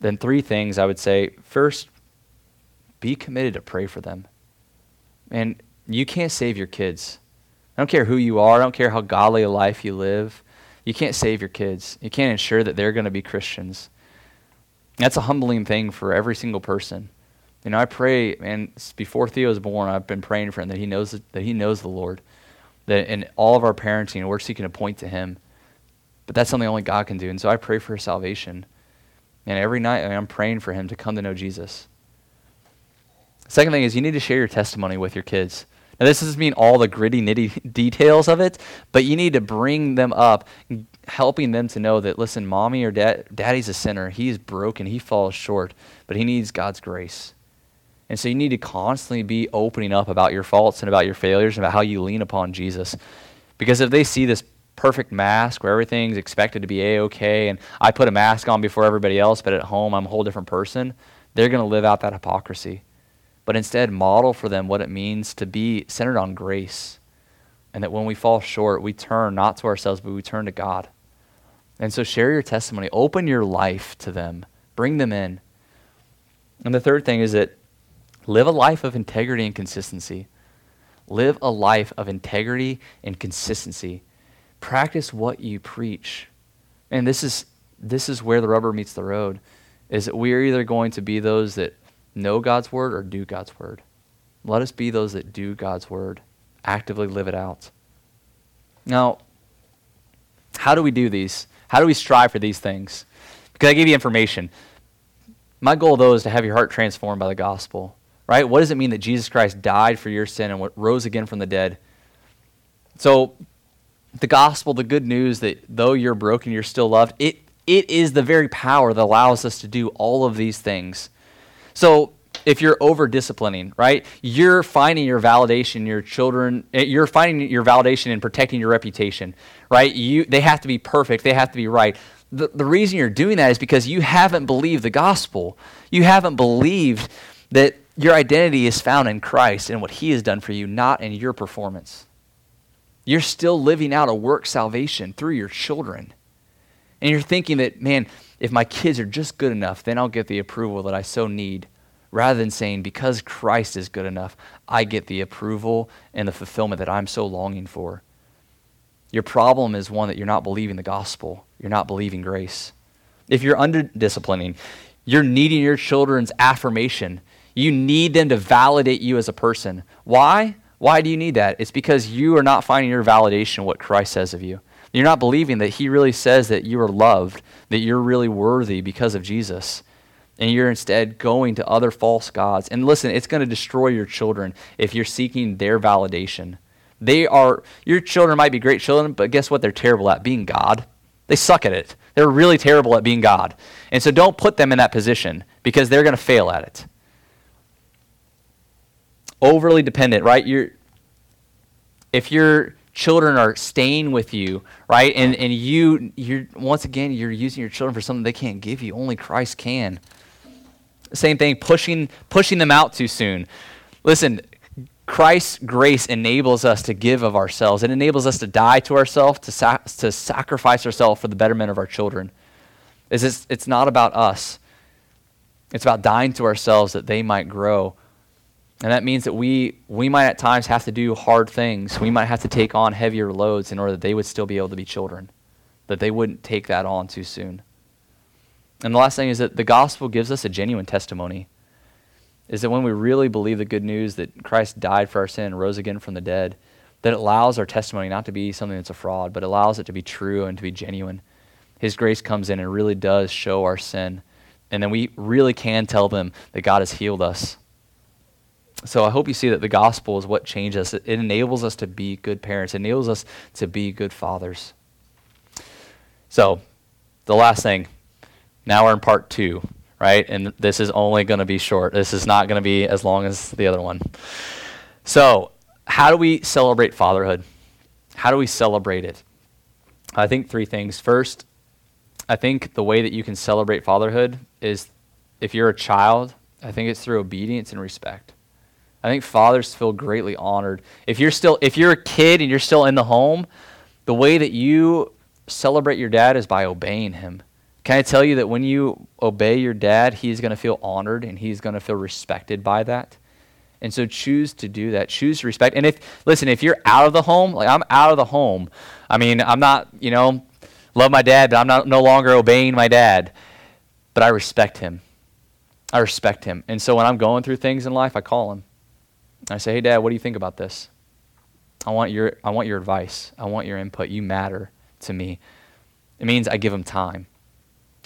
then three things I would say. First, be committed to pray for them. And you can't save your kids. I don't care who you are, I don't care how godly a life you live. You can't save your kids. You can't ensure that they're going to be Christians. That's a humbling thing for every single person. You know, I pray, and before Theo was born, I've been praying for him that he knows that he knows the Lord, that in all of our parenting, we're seeking to point to Him. But that's something only God can do, and so I pray for his salvation. And every night, I mean, I'm praying for him to come to know Jesus. Second thing is, you need to share your testimony with your kids. Now, this doesn't mean all the gritty, nitty details of it, but you need to bring them up, helping them to know that, listen, mommy or dad, daddy's a sinner. He's broken. He falls short, but he needs God's grace. And so you need to constantly be opening up about your faults and about your failures and about how you lean upon Jesus. Because if they see this perfect mask where everything's expected to be A-OK and I put a mask on before everybody else, but at home I'm a whole different person, they're going to live out that hypocrisy. But instead, model for them what it means to be centered on grace. And that when we fall short, we turn not to ourselves, but we turn to God. And so share your testimony. Open your life to them. Bring them in. And the third thing is that Live a life of integrity and consistency. Live a life of integrity and consistency. Practice what you preach. And this is this is where the rubber meets the road. Is that we are either going to be those that know God's word or do God's word. Let us be those that do God's word, actively live it out. Now, how do we do these? How do we strive for these things? Because I gave you information. My goal, though, is to have your heart transformed by the gospel. Right? What does it mean that Jesus Christ died for your sin and rose again from the dead? So, the gospel, the good news that though you're broken, you're still loved, it, it is the very power that allows us to do all of these things. So, if you're over disciplining, right? You're finding your validation your children, eh, you're finding your validation in protecting your reputation, right? You they have to be perfect, they have to be right. The, the reason you're doing that is because you haven't believed the gospel. You haven't believed that your identity is found in Christ and what he has done for you, not in your performance. You're still living out a work salvation through your children. And you're thinking that, man, if my kids are just good enough, then I'll get the approval that I so need rather than saying, because Christ is good enough, I get the approval and the fulfillment that I'm so longing for. Your problem is one that you're not believing the gospel, you're not believing grace. If you're under disciplining, you're needing your children's affirmation. You need them to validate you as a person. Why? Why do you need that? It's because you are not finding your validation what Christ says of you. You're not believing that He really says that you are loved, that you're really worthy because of Jesus and you're instead going to other false gods. And listen, it's going to destroy your children if you're seeking their validation. They are your children might be great children, but guess what they're terrible at? Being God. They suck at it. They're really terrible at being God. And so don't put them in that position because they're going to fail at it. Overly dependent, right? You're if your children are staying with you, right? And and you you're once again you're using your children for something they can't give you. Only Christ can. Same thing, pushing, pushing them out too soon. Listen, Christ's grace enables us to give of ourselves. It enables us to die to ourselves, to, to sacrifice ourselves for the betterment of our children. It's, just, it's not about us. It's about dying to ourselves that they might grow. And that means that we, we might at times have to do hard things. We might have to take on heavier loads in order that they would still be able to be children, that they wouldn't take that on too soon. And the last thing is that the gospel gives us a genuine testimony. Is that when we really believe the good news that Christ died for our sin and rose again from the dead, that allows our testimony not to be something that's a fraud, but allows it to be true and to be genuine. His grace comes in and really does show our sin. And then we really can tell them that God has healed us. So I hope you see that the gospel is what changes us. It enables us to be good parents, it enables us to be good fathers. So, the last thing now we're in part two, right? And this is only going to be short. This is not going to be as long as the other one. So, how do we celebrate fatherhood? How do we celebrate it? I think three things. First, I think the way that you can celebrate fatherhood is if you're a child, I think it's through obedience and respect. I think fathers feel greatly honored. If you're still if you're a kid and you're still in the home, the way that you celebrate your dad is by obeying him. Can I tell you that when you obey your dad, he's going to feel honored and he's going to feel respected by that? And so choose to do that. Choose to respect. And if, listen, if you're out of the home, like I'm out of the home, I mean, I'm not, you know, love my dad, but I'm not no longer obeying my dad. But I respect him. I respect him. And so when I'm going through things in life, I call him. I say, hey, dad, what do you think about this? I want your, I want your advice. I want your input. You matter to me. It means I give him time.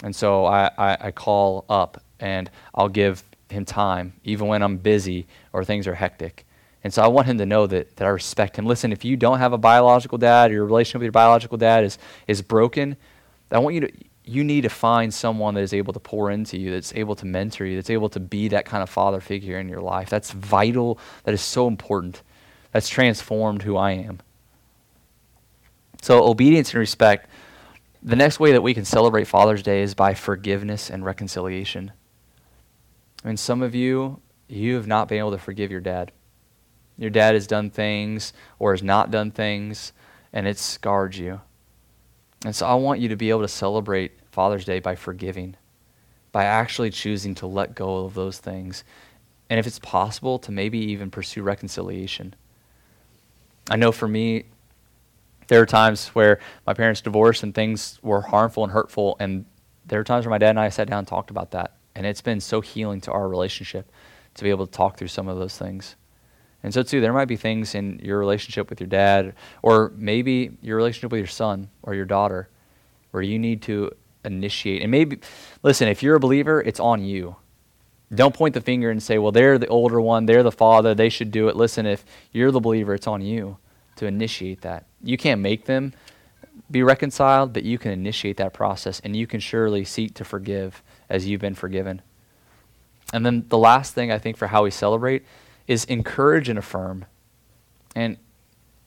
And so I, I, I call up and I'll give him time, even when I'm busy or things are hectic. And so I want him to know that, that I respect him. Listen, if you don't have a biological dad, or your relationship with your biological dad is, is broken, I want you to, you need to find someone that is able to pour into you, that's able to mentor you, that's able to be that kind of father figure in your life. That's vital. That is so important. That's transformed who I am. So obedience and respect the next way that we can celebrate Father's Day is by forgiveness and reconciliation. I mean, some of you, you have not been able to forgive your dad. Your dad has done things or has not done things, and it's scarred you. And so I want you to be able to celebrate Father's Day by forgiving, by actually choosing to let go of those things. And if it's possible, to maybe even pursue reconciliation. I know for me, There are times where my parents divorced and things were harmful and hurtful, and there are times where my dad and I sat down and talked about that. And it's been so healing to our relationship to be able to talk through some of those things. And so, too, there might be things in your relationship with your dad, or maybe your relationship with your son or your daughter, where you need to initiate. And maybe, listen, if you're a believer, it's on you. Don't point the finger and say, well, they're the older one, they're the father, they should do it. Listen, if you're the believer, it's on you to initiate that. You can't make them be reconciled, but you can initiate that process and you can surely seek to forgive as you've been forgiven. And then the last thing I think for how we celebrate is encourage and affirm. And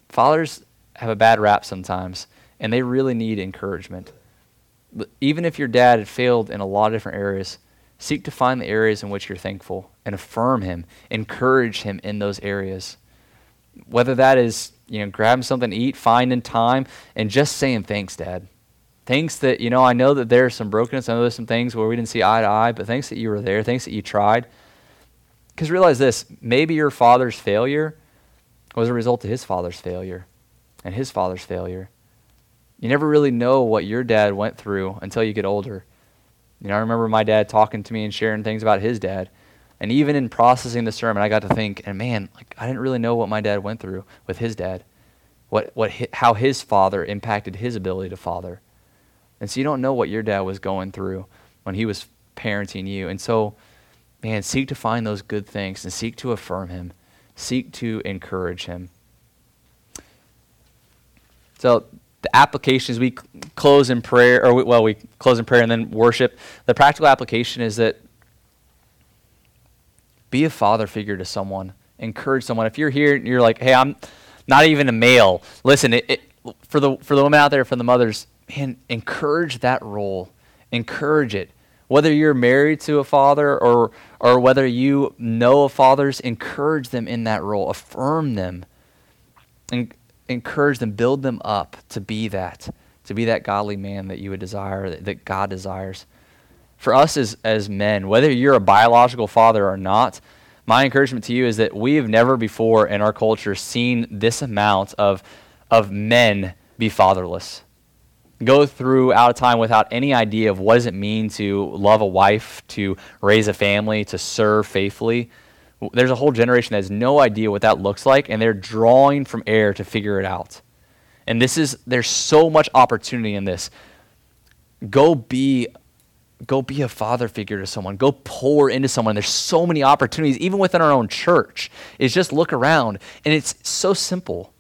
fathers have a bad rap sometimes, and they really need encouragement. Even if your dad had failed in a lot of different areas, seek to find the areas in which you're thankful and affirm him, encourage him in those areas. Whether that is, you know, grabbing something to eat, finding time, and just saying thanks, Dad. Thanks that, you know, I know that there's some brokenness. I know there's some things where we didn't see eye to eye, but thanks that you were there. Thanks that you tried. Because realize this maybe your father's failure was a result of his father's failure and his father's failure. You never really know what your dad went through until you get older. You know, I remember my dad talking to me and sharing things about his dad. And even in processing the sermon, I got to think, and man, like I didn't really know what my dad went through with his dad, what, what, how his father impacted his ability to father. And so you don't know what your dad was going through when he was parenting you. And so, man, seek to find those good things and seek to affirm him, seek to encourage him. So the applications we close in prayer, or we, well, we close in prayer and then worship. The practical application is that be a father figure to someone. Encourage someone. If you're here and you're like, hey, I'm not even a male, listen, it, it, for, the, for the women out there, for the mothers, man, encourage that role. Encourage it. Whether you're married to a father or, or whether you know of fathers, encourage them in that role. Affirm them. And encourage them, build them up to be that, to be that godly man that you would desire, that, that God desires for us as, as men, whether you're a biological father or not, my encouragement to you is that we have never before in our culture seen this amount of, of men be fatherless. Go through out of time without any idea of what does it mean to love a wife, to raise a family, to serve faithfully. There's a whole generation that has no idea what that looks like, and they're drawing from air to figure it out. And this is there's so much opportunity in this. Go be go be a father figure to someone go pour into someone there's so many opportunities even within our own church is just look around and it's so simple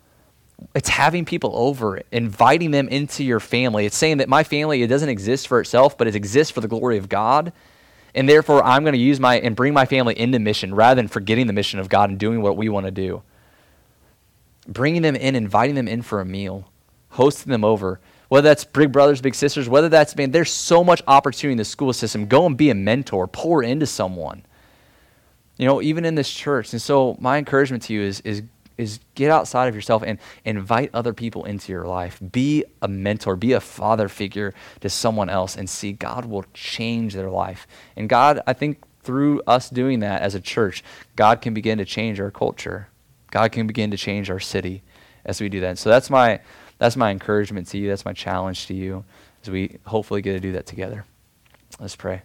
it's having people over inviting them into your family it's saying that my family it doesn't exist for itself but it exists for the glory of god and therefore i'm going to use my and bring my family into mission rather than forgetting the mission of god and doing what we want to do bringing them in inviting them in for a meal hosting them over whether that's big brothers, big sisters, whether that's, man, there's so much opportunity in the school system. Go and be a mentor, pour into someone. You know, even in this church. And so my encouragement to you is, is, is get outside of yourself and invite other people into your life. Be a mentor, be a father figure to someone else and see God will change their life. And God, I think through us doing that as a church, God can begin to change our culture. God can begin to change our city as we do that. So that's my that's my encouragement to you. That's my challenge to you as we hopefully get to do that together. Let's pray.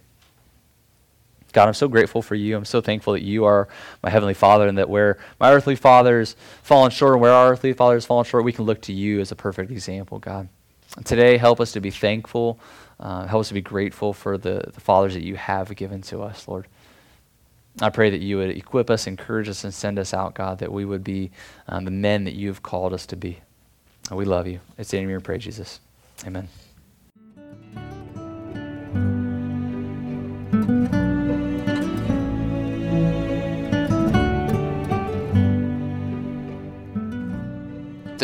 God, I'm so grateful for you. I'm so thankful that you are my heavenly Father and that where my earthly fathers fallen short and where our earthly fathers fallen short, we can look to you as a perfect example, God. Today, help us to be thankful. Uh, help us to be grateful for the, the fathers that you have given to us, Lord. I pray that you would equip us, encourage us, and send us out, God, that we would be um, the men that you have called us to be. We love you. It's of your prayer, Jesus. Amen.